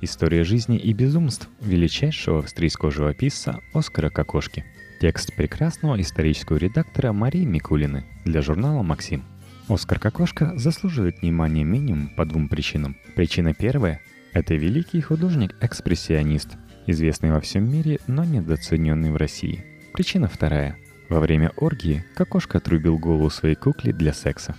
История жизни и безумств величайшего австрийского живописца Оскара Кокошки. Текст прекрасного исторического редактора Марии Микулины для журнала «Максим». Оскар Кокошка заслуживает внимания минимум по двум причинам. Причина первая – это великий художник-экспрессионист, известный во всем мире, но недооцененный в России. Причина вторая – во время оргии Кокошка отрубил голову своей кукле для секса.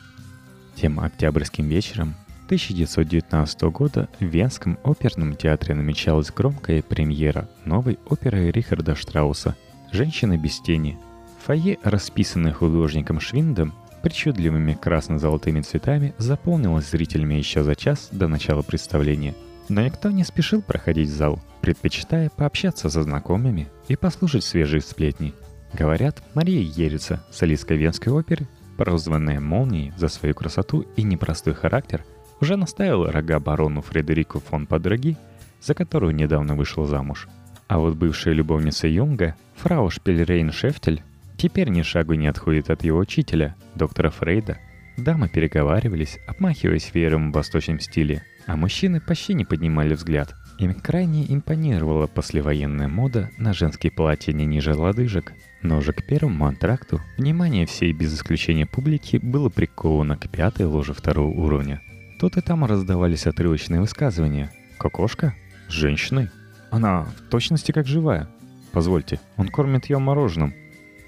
Тем октябрьским вечером 1919 года в Венском оперном театре намечалась громкая премьера новой оперы Рихарда Штрауса «Женщина без тени». Фойе, расписанное художником Швиндом, причудливыми красно-золотыми цветами, заполнилось зрителями еще за час до начала представления. Но никто не спешил проходить в зал, предпочитая пообщаться со знакомыми и послушать свежие сплетни. Говорят, Мария Ерица, солистка Венской оперы, прозванная «Молнией» за свою красоту и непростой характер – уже наставил рога барону Фредерику фон Подраги, за которую недавно вышел замуж. А вот бывшая любовница Юнга, фрау Шпильрейн Шефтель, теперь ни шагу не отходит от его учителя, доктора Фрейда. Дамы переговаривались, обмахиваясь веером в восточном стиле, а мужчины почти не поднимали взгляд. Им крайне импонировала послевоенная мода на женские платья не ниже лодыжек. Но уже к первому антракту внимание всей без исключения публики было приковано к пятой ложе второго уровня – Тут и там раздавались отрывочные высказывания. «Кокошка? С женщиной? Она в точности как живая. Позвольте, он кормит ее мороженым.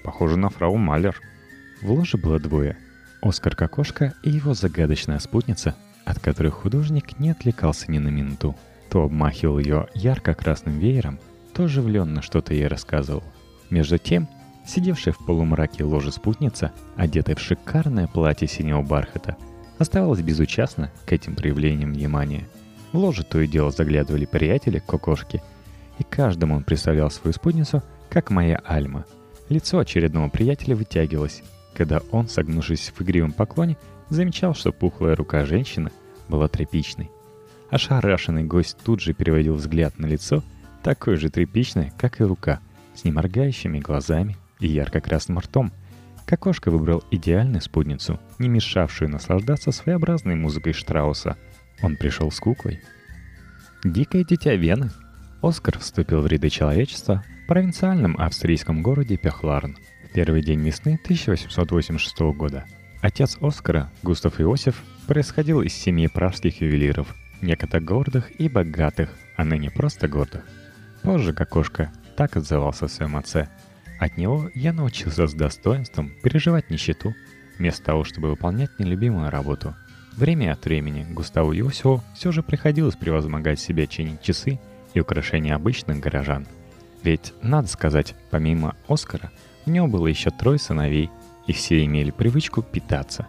Похоже на фрау Малер». В ложе было двое. Оскар Кокошка и его загадочная спутница, от которой художник не отвлекался ни на минуту. То обмахивал ее ярко-красным веером, то оживленно что-то ей рассказывал. Между тем, сидевшая в полумраке ложе спутница, одетая в шикарное платье синего бархата – оставалась безучастна к этим проявлениям внимания. В ложе то и дело заглядывали приятели кокошки, и каждому он представлял свою спутницу, как моя Альма. Лицо очередного приятеля вытягивалось, когда он, согнувшись в игривом поклоне, замечал, что пухлая рука женщины была тряпичной. Ошарашенный гость тут же переводил взгляд на лицо, такое же тряпичное, как и рука, с неморгающими глазами и ярко-красным ртом – Кокошка выбрал идеальную спутницу, не мешавшую наслаждаться своеобразной музыкой Штрауса. Он пришел с куклой. Дикое дитя Вены. Оскар вступил в ряды человечества в провинциальном австрийском городе Пехларн в первый день весны 1886 года. Отец Оскара, Густав Иосиф, происходил из семьи пражских ювелиров, некогда гордых и богатых, а ныне просто гордых. Позже Кокошка так отзывался о своем отце – от него я научился с достоинством переживать нищету, вместо того, чтобы выполнять нелюбимую работу. Время от времени Густаву Иосифу все же приходилось превозмогать себе чинить часы и украшения обычных горожан. Ведь, надо сказать, помимо Оскара, у него было еще трое сыновей, и все имели привычку питаться.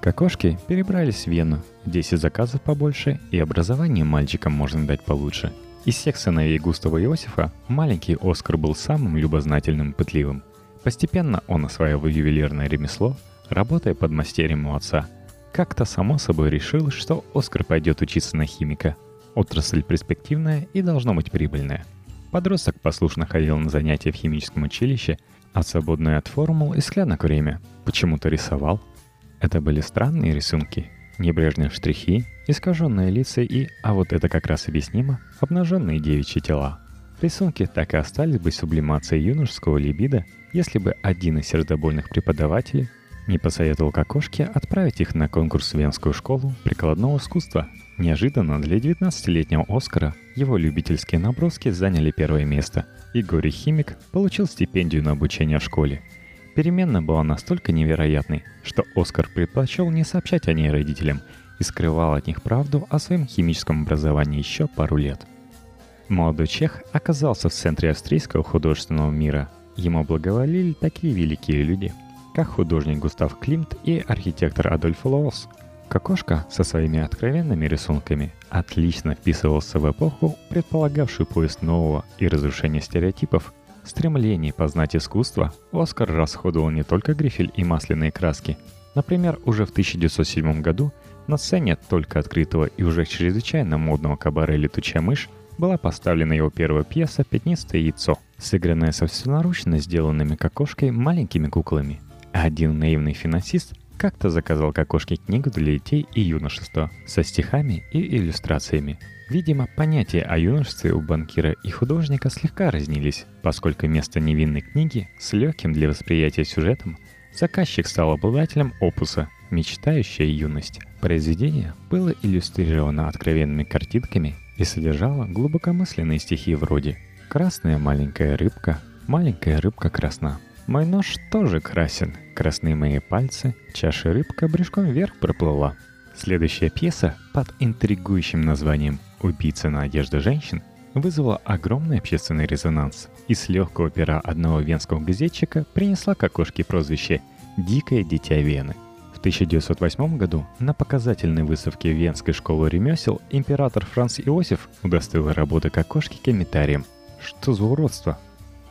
Кокошки перебрались в Вену, здесь и заказов побольше, и образование мальчикам можно дать получше – из всех сыновей Густава Иосифа маленький Оскар был самым любознательным и пытливым. Постепенно он осваивал ювелирное ремесло, работая под мастерем у отца. Как-то само собой решил, что Оскар пойдет учиться на химика. Отрасль перспективная и должно быть прибыльная. Подросток послушно ходил на занятия в химическом училище, а свободное от формул и склянок время почему-то рисовал. Это были странные рисунки, Небрежные штрихи, искаженные лица и, а вот это как раз объяснимо, обнаженные девичьи тела. Рисунки так и остались бы сублимацией юношеского либидо, если бы один из сердобольных преподавателей не посоветовал Кокошке отправить их на конкурс в Венскую школу прикладного искусства. Неожиданно для 19-летнего Оскара его любительские наброски заняли первое место, и горе-химик получил стипендию на обучение в школе – Перемена была настолько невероятной, что Оскар предпочел не сообщать о ней родителям и скрывал от них правду о своем химическом образовании еще пару лет. Молодой чех оказался в центре австрийского художественного мира. Ему благоволили такие великие люди, как художник Густав Климт и архитектор Адольф Лоос. Кокошка со своими откровенными рисунками отлично вписывался в эпоху, предполагавшую поиск нового и разрушение стереотипов – стремлении познать искусство Оскар расходовал не только грифель и масляные краски. Например, уже в 1907 году на сцене только открытого и уже чрезвычайно модного кабаре «Летучая мышь» была поставлена его первая пьеса «Пятнистое яйцо», сыгранная собственноручно сделанными кокошкой маленькими куклами. Один наивный финансист как-то заказал Кокошке книгу для детей и юношества со стихами и иллюстрациями. Видимо, понятия о юношестве у банкира и художника слегка разнились, поскольку вместо невинной книги с легким для восприятия сюжетом заказчик стал обладателем опуса «Мечтающая юность». Произведение было иллюстрировано откровенными картинками и содержало глубокомысленные стихи вроде «Красная маленькая рыбка, маленькая рыбка красна». Мой нож тоже красен, красные мои пальцы, чаша рыбка брюшком вверх проплыла. Следующая пьеса под интригующим названием «Убийца на одежде женщин» вызвала огромный общественный резонанс и с легкого пера одного венского газетчика принесла к окошке прозвище «Дикое дитя Вены». В 1908 году на показательной выставке Венской школы ремесел император Франц Иосиф удостоил работы к окошке комментарием «Что за уродство?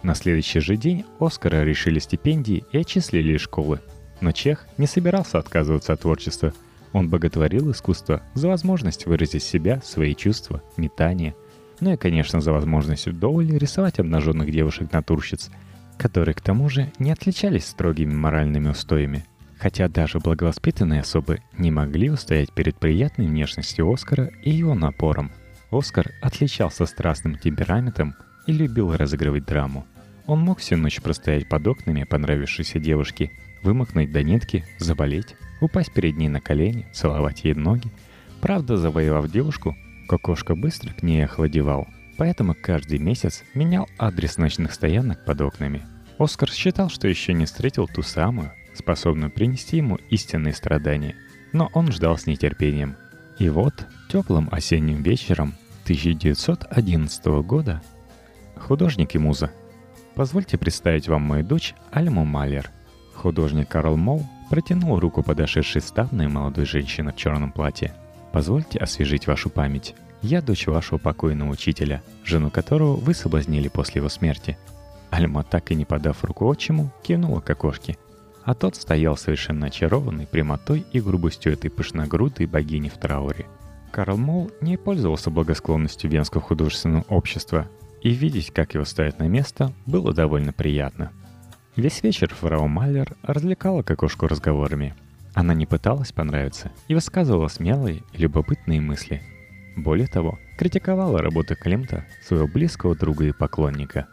На следующий же день Оскара решили стипендии и отчислили из школы. Но Чех не собирался отказываться от творчества – он боготворил искусство за возможность выразить себя, свои чувства, метания, ну и, конечно, за возможность вдоволь рисовать обнаженных девушек-натурщиц, которые к тому же не отличались строгими моральными устоями, хотя даже благовоспитанные особы не могли устоять перед приятной внешностью Оскара и его напором. Оскар отличался страстным темпераментом и любил разыгрывать драму. Он мог всю ночь простоять под окнами понравившейся девушки, вымокнуть до нитки, заболеть, упасть перед ней на колени, целовать ей ноги. Правда, завоевав девушку, Кокошка быстро к ней охладевал, поэтому каждый месяц менял адрес ночных стоянок под окнами. Оскар считал, что еще не встретил ту самую, способную принести ему истинные страдания, но он ждал с нетерпением. И вот, теплым осенним вечером 1911 года художник и муза. Позвольте представить вам мою дочь Альму Малер. Художник Карл Мол Протянул руку подошедшей статной молодой женщины в черном платье. «Позвольте освежить вашу память. Я дочь вашего покойного учителя, жену которого вы соблазнили после его смерти». Альма, так и не подав руку отчиму, кивнула к окошке. А тот стоял совершенно очарованный прямотой и грубостью этой пышногрудой богини в трауре. Карл Мол не пользовался благосклонностью Венского художественного общества, и видеть, как его ставят на место, было довольно приятно – Весь вечер фрау Маллер развлекала кокошку разговорами. Она не пыталась понравиться и высказывала смелые и любопытные мысли. Более того, критиковала работы Климта, своего близкого друга и поклонника.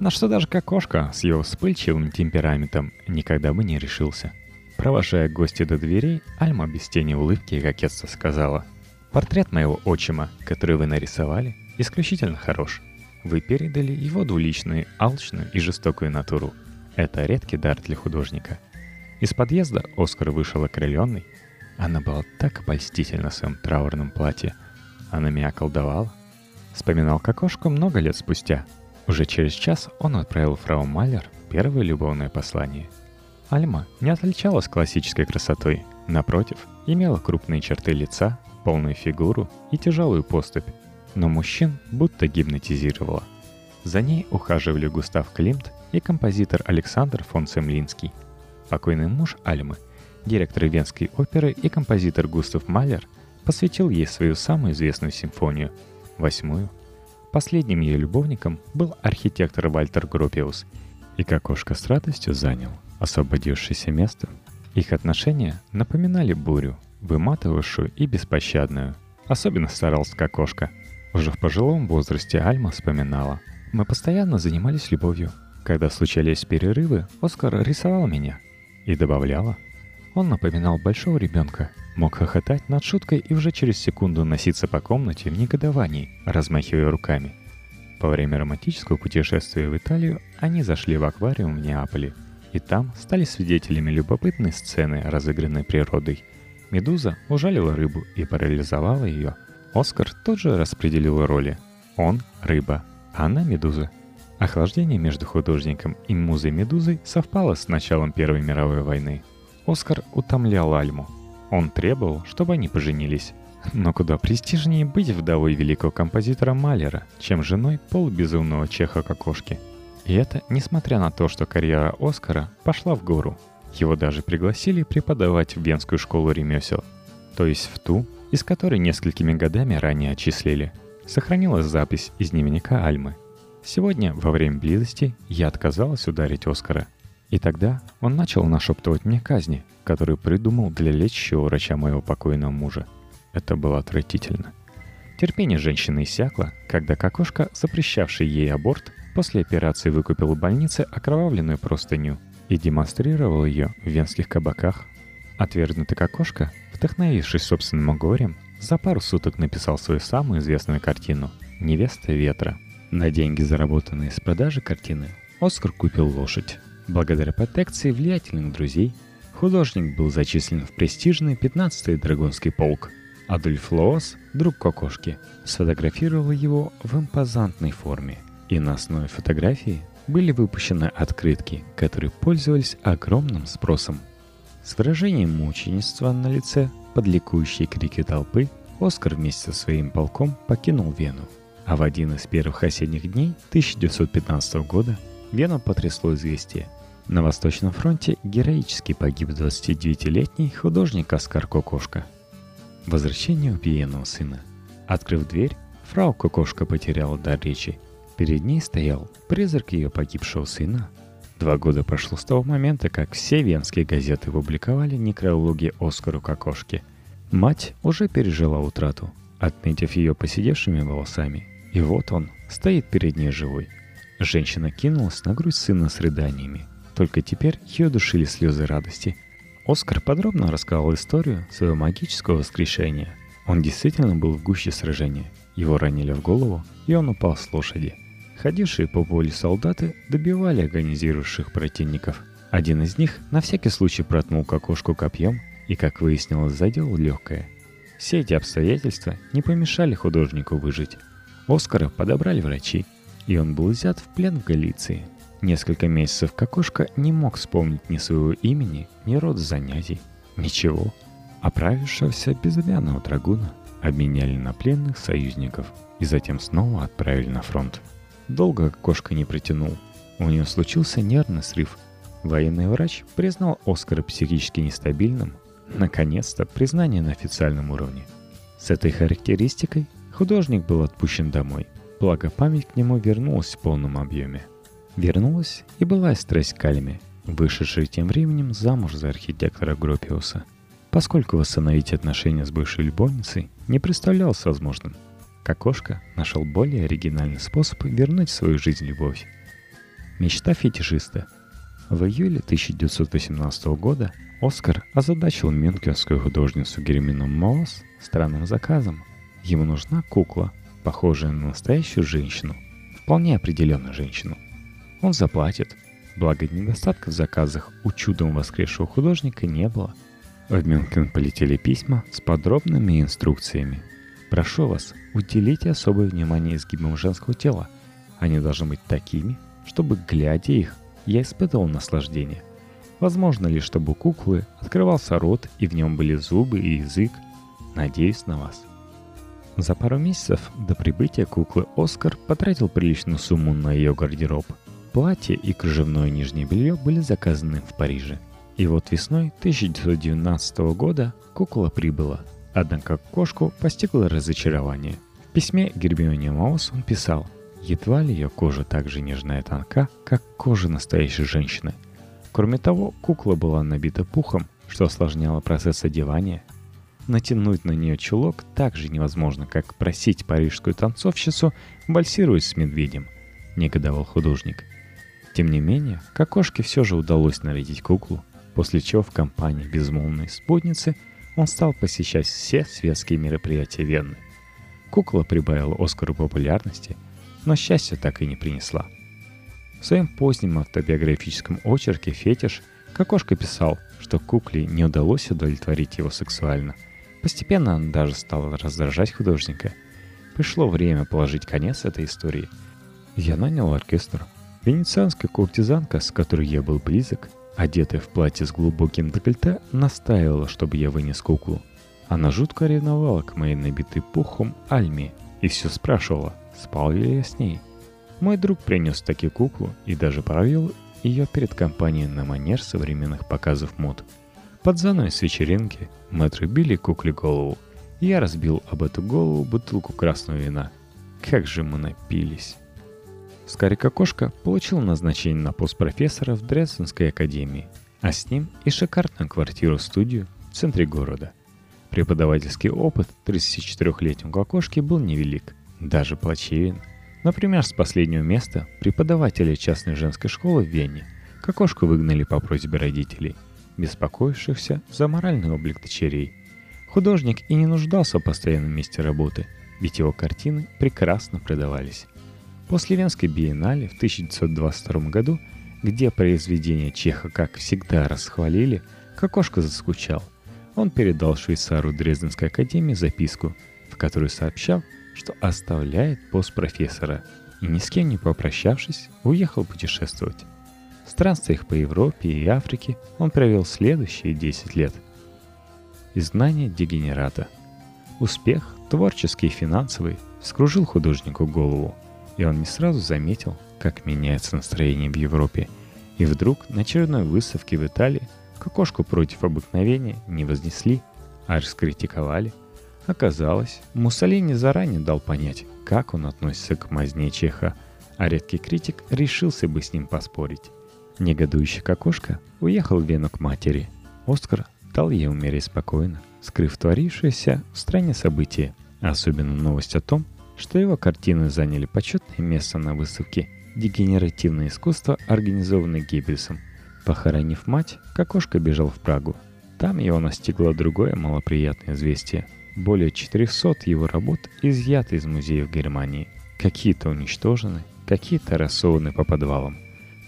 На что даже кокошка с его вспыльчивым темпераментом никогда бы не решился. Провожая гостя до дверей, Альма без тени улыбки и кокетства сказала «Портрет моего отчима, который вы нарисовали, исключительно хорош. Вы передали его двуличную, алчную и жестокую натуру – это редкий дар для художника. Из подъезда Оскар вышел окрыленный. Она была так обольстительна в своем траурном платье. Она меня колдовала. Вспоминал Кокошку много лет спустя. Уже через час он отправил фрау Малер первое любовное послание. Альма не отличалась классической красотой. Напротив, имела крупные черты лица, полную фигуру и тяжелую поступь. Но мужчин будто гипнотизировала. За ней ухаживали Густав Климт и композитор Александр фон Семлинский. Покойный муж Альмы, директор Венской оперы и композитор Густав Малер, посвятил ей свою самую известную симфонию – восьмую. Последним ее любовником был архитектор Вальтер Гропиус, и Кокошка с радостью занял освободившееся место. Их отношения напоминали бурю, выматывавшую и беспощадную. Особенно старался Кокошка. Уже в пожилом возрасте Альма вспоминала. Мы постоянно занимались любовью, когда случались перерывы, Оскар рисовал меня. И добавляла. Он напоминал большого ребенка, мог хохотать над шуткой и уже через секунду носиться по комнате в негодовании, размахивая руками. По время романтического путешествия в Италию они зашли в аквариум в Неаполе, и там стали свидетелями любопытной сцены, разыгранной природой. Медуза ужалила рыбу и парализовала ее. Оскар тут же распределил роли. Он — рыба, а она — медуза. Охлаждение между художником и музой Медузой совпало с началом Первой мировой войны. Оскар утомлял Альму. Он требовал, чтобы они поженились. Но куда престижнее быть вдовой великого композитора Малера, чем женой полубезумного чеха Кокошки. И это несмотря на то, что карьера Оскара пошла в гору. Его даже пригласили преподавать в Венскую школу ремесел, то есть в ту, из которой несколькими годами ранее отчислили. Сохранилась запись из дневника Альмы – Сегодня, во время близости, я отказалась ударить Оскара. И тогда он начал нашептывать мне казни, который придумал для лечащего врача моего покойного мужа. Это было отвратительно. Терпение женщины иссякло, когда кокошка, запрещавший ей аборт, после операции выкупил в больнице окровавленную простыню и демонстрировал ее в венских кабаках. Отвергнутый кокошка, вдохновившись собственным горем, за пару суток написал свою самую известную картину «Невеста ветра». На деньги, заработанные с продажи картины, Оскар купил лошадь. Благодаря протекции влиятельных друзей, художник был зачислен в престижный 15-й Драгунский полк – Адольф Лоос, друг Кокошки, сфотографировал его в импозантной форме, и на основе фотографии были выпущены открытки, которые пользовались огромным спросом. С выражением мученичества на лице, под ликующие крики толпы, Оскар вместе со своим полком покинул Вену. А в один из первых осенних дней 1915 года Вену потрясло известие. На Восточном фронте героически погиб 29-летний художник Оскар Кокошка – Возвращение убиенного сына. Открыв дверь, фрау Кокошка потеряла дар речи. Перед ней стоял призрак ее погибшего сына. Два года прошло с того момента, как все венские газеты публиковали некрологи Оскару Кокошке. Мать уже пережила утрату, отметив ее посидевшими волосами. И вот он, стоит перед ней живой. Женщина кинулась на грудь сына с рыданиями. Только теперь ее душили слезы радости – Оскар подробно рассказал историю своего магического воскрешения. Он действительно был в гуще сражения. Его ранили в голову, и он упал с лошади. Ходившие по полю солдаты добивали агонизирующих противников. Один из них на всякий случай проткнул кокошку копьем и, как выяснилось, задел легкое. Все эти обстоятельства не помешали художнику выжить. Оскара подобрали врачи, и он был взят в плен в Галиции – Несколько месяцев Кокошка не мог вспомнить ни своего имени, ни род занятий. Ничего. Оправившегося безымянного драгуна обменяли на пленных союзников и затем снова отправили на фронт. Долго Кокошка не протянул. У него случился нервный срыв. Военный врач признал Оскара психически нестабильным. Наконец-то признание на официальном уровне. С этой характеристикой художник был отпущен домой, благо память к нему вернулась в полном объеме. Вернулась и была страсть Кальми, вышедшая тем временем замуж за архитектора Гропиуса. Поскольку восстановить отношения с бывшей любовницей не представлялось возможным, Кокошка нашел более оригинальный способ вернуть в свою жизнь любовь. Мечта фетишиста. В июле 1918 года Оскар озадачил мюнхенскую художницу Гермину Моос странным заказом. Ему нужна кукла, похожая на настоящую женщину, вполне определенную женщину – он заплатит. Благо недостатков в заказах у чудом воскресшего художника не было. В Мюнхен полетели письма с подробными инструкциями. Прошу вас, уделите особое внимание изгибам женского тела. Они должны быть такими, чтобы, глядя их, я испытывал наслаждение. Возможно ли, чтобы у куклы открывался рот и в нем были зубы и язык? Надеюсь на вас. За пару месяцев до прибытия куклы Оскар потратил приличную сумму на ее гардероб – Платье и кружевное нижнее белье были заказаны в Париже. И вот весной 1919 года кукла прибыла. Однако кошку постигло разочарование. В письме Гермионе Маус он писал, едва ли ее кожа так же нежная и тонка, как кожа настоящей женщины. Кроме того, кукла была набита пухом, что осложняло процесс одевания. Натянуть на нее чулок так же невозможно, как просить парижскую танцовщицу вальсировать с медведем, негодовал художник – тем не менее, Кокошке все же удалось нарядить куклу, после чего в компании безмолвной спутницы он стал посещать все светские мероприятия Вены. Кукла прибавила Оскару популярности, но счастья так и не принесла. В своем позднем автобиографическом очерке «Фетиш» Кокошка писал, что кукле не удалось удовлетворить его сексуально. Постепенно он даже стал раздражать художника. Пришло время положить конец этой истории. Я нанял оркестр, Венецианская куртизанка, с которой я был близок, одетая в платье с глубоким декольте, настаивала, чтобы я вынес куклу. Она жутко ревновала к моей набитой пухом Альме и все спрашивала, спал ли я с ней. Мой друг принес таки куклу и даже провел ее перед компанией на манер современных показов мод. Под занавес вечеринки мы отрубили кукле голову. Я разбил об эту голову бутылку красного вина. Как же мы напились. Скарика Кошка получил назначение на пост профессора в Дрезденской академии. а с ним и шикарную квартиру-студию в центре города. Преподавательский опыт 34-летнего Кокошки был невелик, даже плачевен. Например, с последнего места преподавателя частной женской школы в Вене Кокошку выгнали по просьбе родителей, беспокоившихся за моральный облик дочерей. Художник и не нуждался в постоянном месте работы, ведь его картины прекрасно продавались. После Венской биеннале в 1922 году, где произведения Чеха, как всегда, расхвалили, Кокошка заскучал. Он передал швейцару Дрезденской академии записку, в которой сообщал, что оставляет пост профессора и ни с кем не попрощавшись, уехал путешествовать. В странствиях по Европе и Африке он провел следующие 10 лет. Изгнание дегенерата. Успех, творческий и финансовый, скружил художнику голову, и он не сразу заметил, как меняется настроение в Европе. И вдруг на очередной выставке в Италии кокошку против обыкновения не вознесли, а раскритиковали – Оказалось, Муссолини заранее дал понять, как он относится к мазне Чеха, а редкий критик решился бы с ним поспорить. Негодующий кокошка уехал в Вену к матери. Оскар дал ей умереть спокойно, скрыв творившееся в стране события, особенно новость о том, что его картины заняли почетное место на выставке «Дегенеративное искусство», организованной Геббельсом. Похоронив мать, кокошка бежал в Прагу. Там его настигло другое малоприятное известие – более 400 его работ изъяты из музеев Германии. Какие-то уничтожены, какие-то рассованы по подвалам.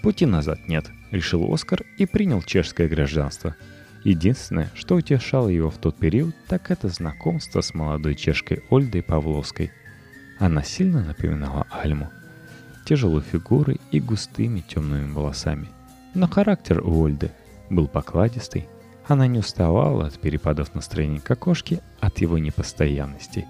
Пути назад нет, решил Оскар и принял чешское гражданство. Единственное, что утешало его в тот период, так это знакомство с молодой чешкой Ольдой Павловской. Она сильно напоминала Альму. Тяжелой фигурой и густыми темными волосами. Но характер у Ольды был покладистый, она не уставала от перепадов настроения кокошки, от его непостоянности.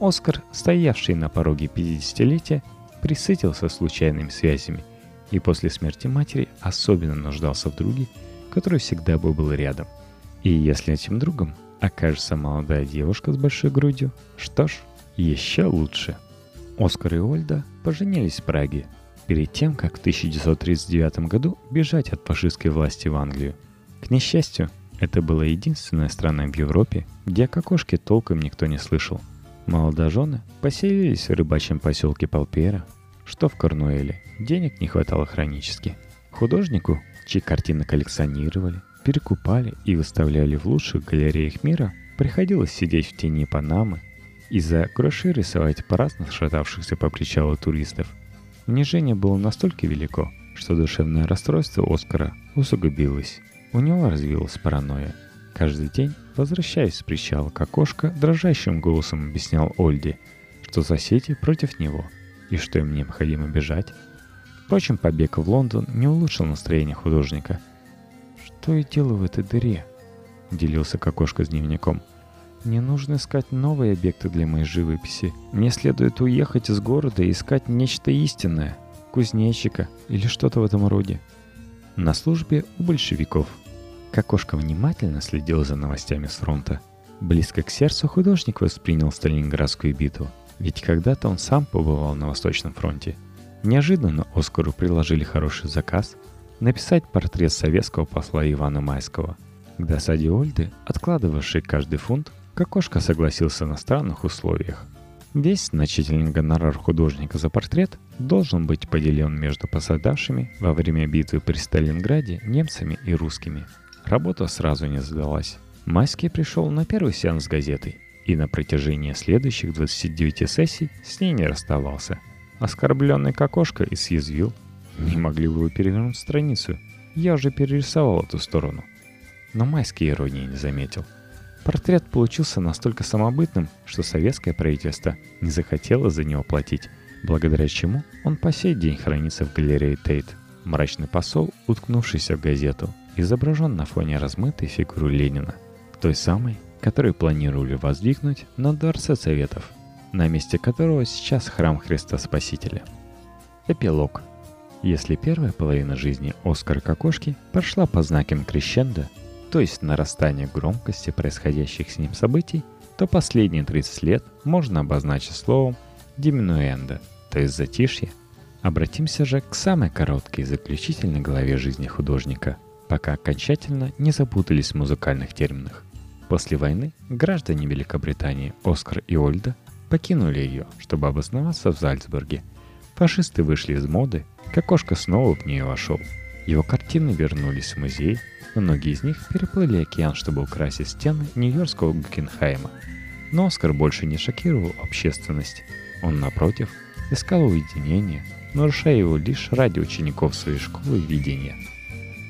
Оскар, стоявший на пороге 50-летия, присытился случайными связями и после смерти матери особенно нуждался в друге, который всегда бы был рядом. И если этим другом окажется молодая девушка с большой грудью, что ж, еще лучше. Оскар и Ольда поженились в Праге, перед тем, как в 1939 году бежать от фашистской власти в Англию. К несчастью, это была единственная страна в Европе, где о кокошке толком никто не слышал. Молодожены поселились в рыбачьем поселке Палпера, что в Корнуэле. Денег не хватало хронически. Художнику, чьи картины коллекционировали, перекупали и выставляли в лучших галереях мира, приходилось сидеть в тени Панамы и за гроши рисовать праздно шатавшихся по причалу туристов. Унижение было настолько велико, что душевное расстройство Оскара усугубилось. У него развилась паранойя. Каждый день, возвращаясь с причала к окошко, дрожащим голосом объяснял Ольде, что соседи против него и что им необходимо бежать. Впрочем, побег в Лондон не улучшил настроение художника. «Что я делаю в этой дыре?» — делился Кокошка с дневником. «Мне нужно искать новые объекты для моей живописи. Мне следует уехать из города и искать нечто истинное, кузнечика или что-то в этом роде. На службе у большевиков — Кокошка внимательно следил за новостями с фронта. Близко к сердцу художник воспринял Сталинградскую битву, ведь когда-то он сам побывал на Восточном фронте. Неожиданно Оскару предложили хороший заказ – написать портрет советского посла Ивана Майского. К досаде Ольды, откладывавшей каждый фунт, Кокошка согласился на странных условиях. Весь значительный гонорар художника за портрет должен быть поделен между пострадавшими во время битвы при Сталинграде немцами и русскими – Работа сразу не задалась. Майский пришел на первый сеанс газеты и на протяжении следующих 29 сессий с ней не расставался. Оскорбленный кокошка и съязвил. Не могли бы вы перевернуть страницу? Я уже перерисовал эту сторону. Но Майский иронии не заметил. Портрет получился настолько самобытным, что советское правительство не захотело за него платить, благодаря чему он по сей день хранится в галерее Тейт. Мрачный посол, уткнувшийся в газету, изображен на фоне размытой фигуры Ленина, той самой, которую планировали воздвигнуть на Дворце Советов, на месте которого сейчас храм Христа Спасителя. Эпилог. Если первая половина жизни Оскара Кокошки прошла по знакам крещенда, то есть нарастания громкости происходящих с ним событий, то последние 30 лет можно обозначить словом «диминуэнда», то есть затишье. Обратимся же к самой короткой и заключительной главе жизни художника – пока окончательно не запутались в музыкальных терминах. После войны граждане Великобритании Оскар и Ольда покинули ее, чтобы обосноваться в Зальцбурге. Фашисты вышли из моды, Кокошка снова в нее вошел. Его картины вернулись в музей, многие из них переплыли океан, чтобы украсить стены Нью-Йоркского Гuggenheim. Но Оскар больше не шокировал общественность. Он, напротив, искал уединение, нарушая его лишь ради учеников своей школы видения.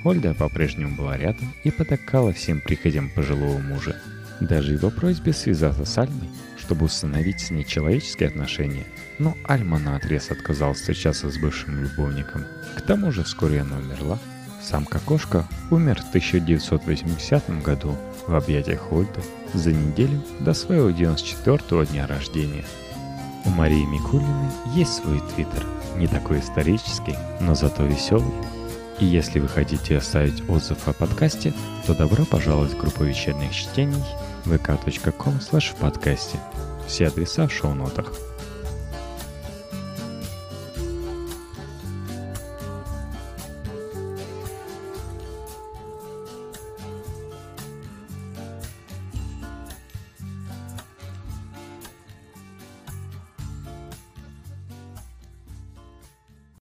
Ольда по-прежнему была рядом и потакала всем приходям пожилого мужа. Даже его просьбе связаться с Альмой, чтобы установить с ней человеческие отношения, но Альма наотрез отказалась встречаться с бывшим любовником. К тому же вскоре она умерла. Сам Кокошка умер в 1980 году в объятиях Ольды за неделю до своего 94-го дня рождения. У Марии Микулиной есть свой твиттер, не такой исторический, но зато веселый. И если вы хотите оставить отзыв о подкасте, то добро пожаловать в группу вечерних чтений vk.com в подкасте. Все адреса в шоу-нотах.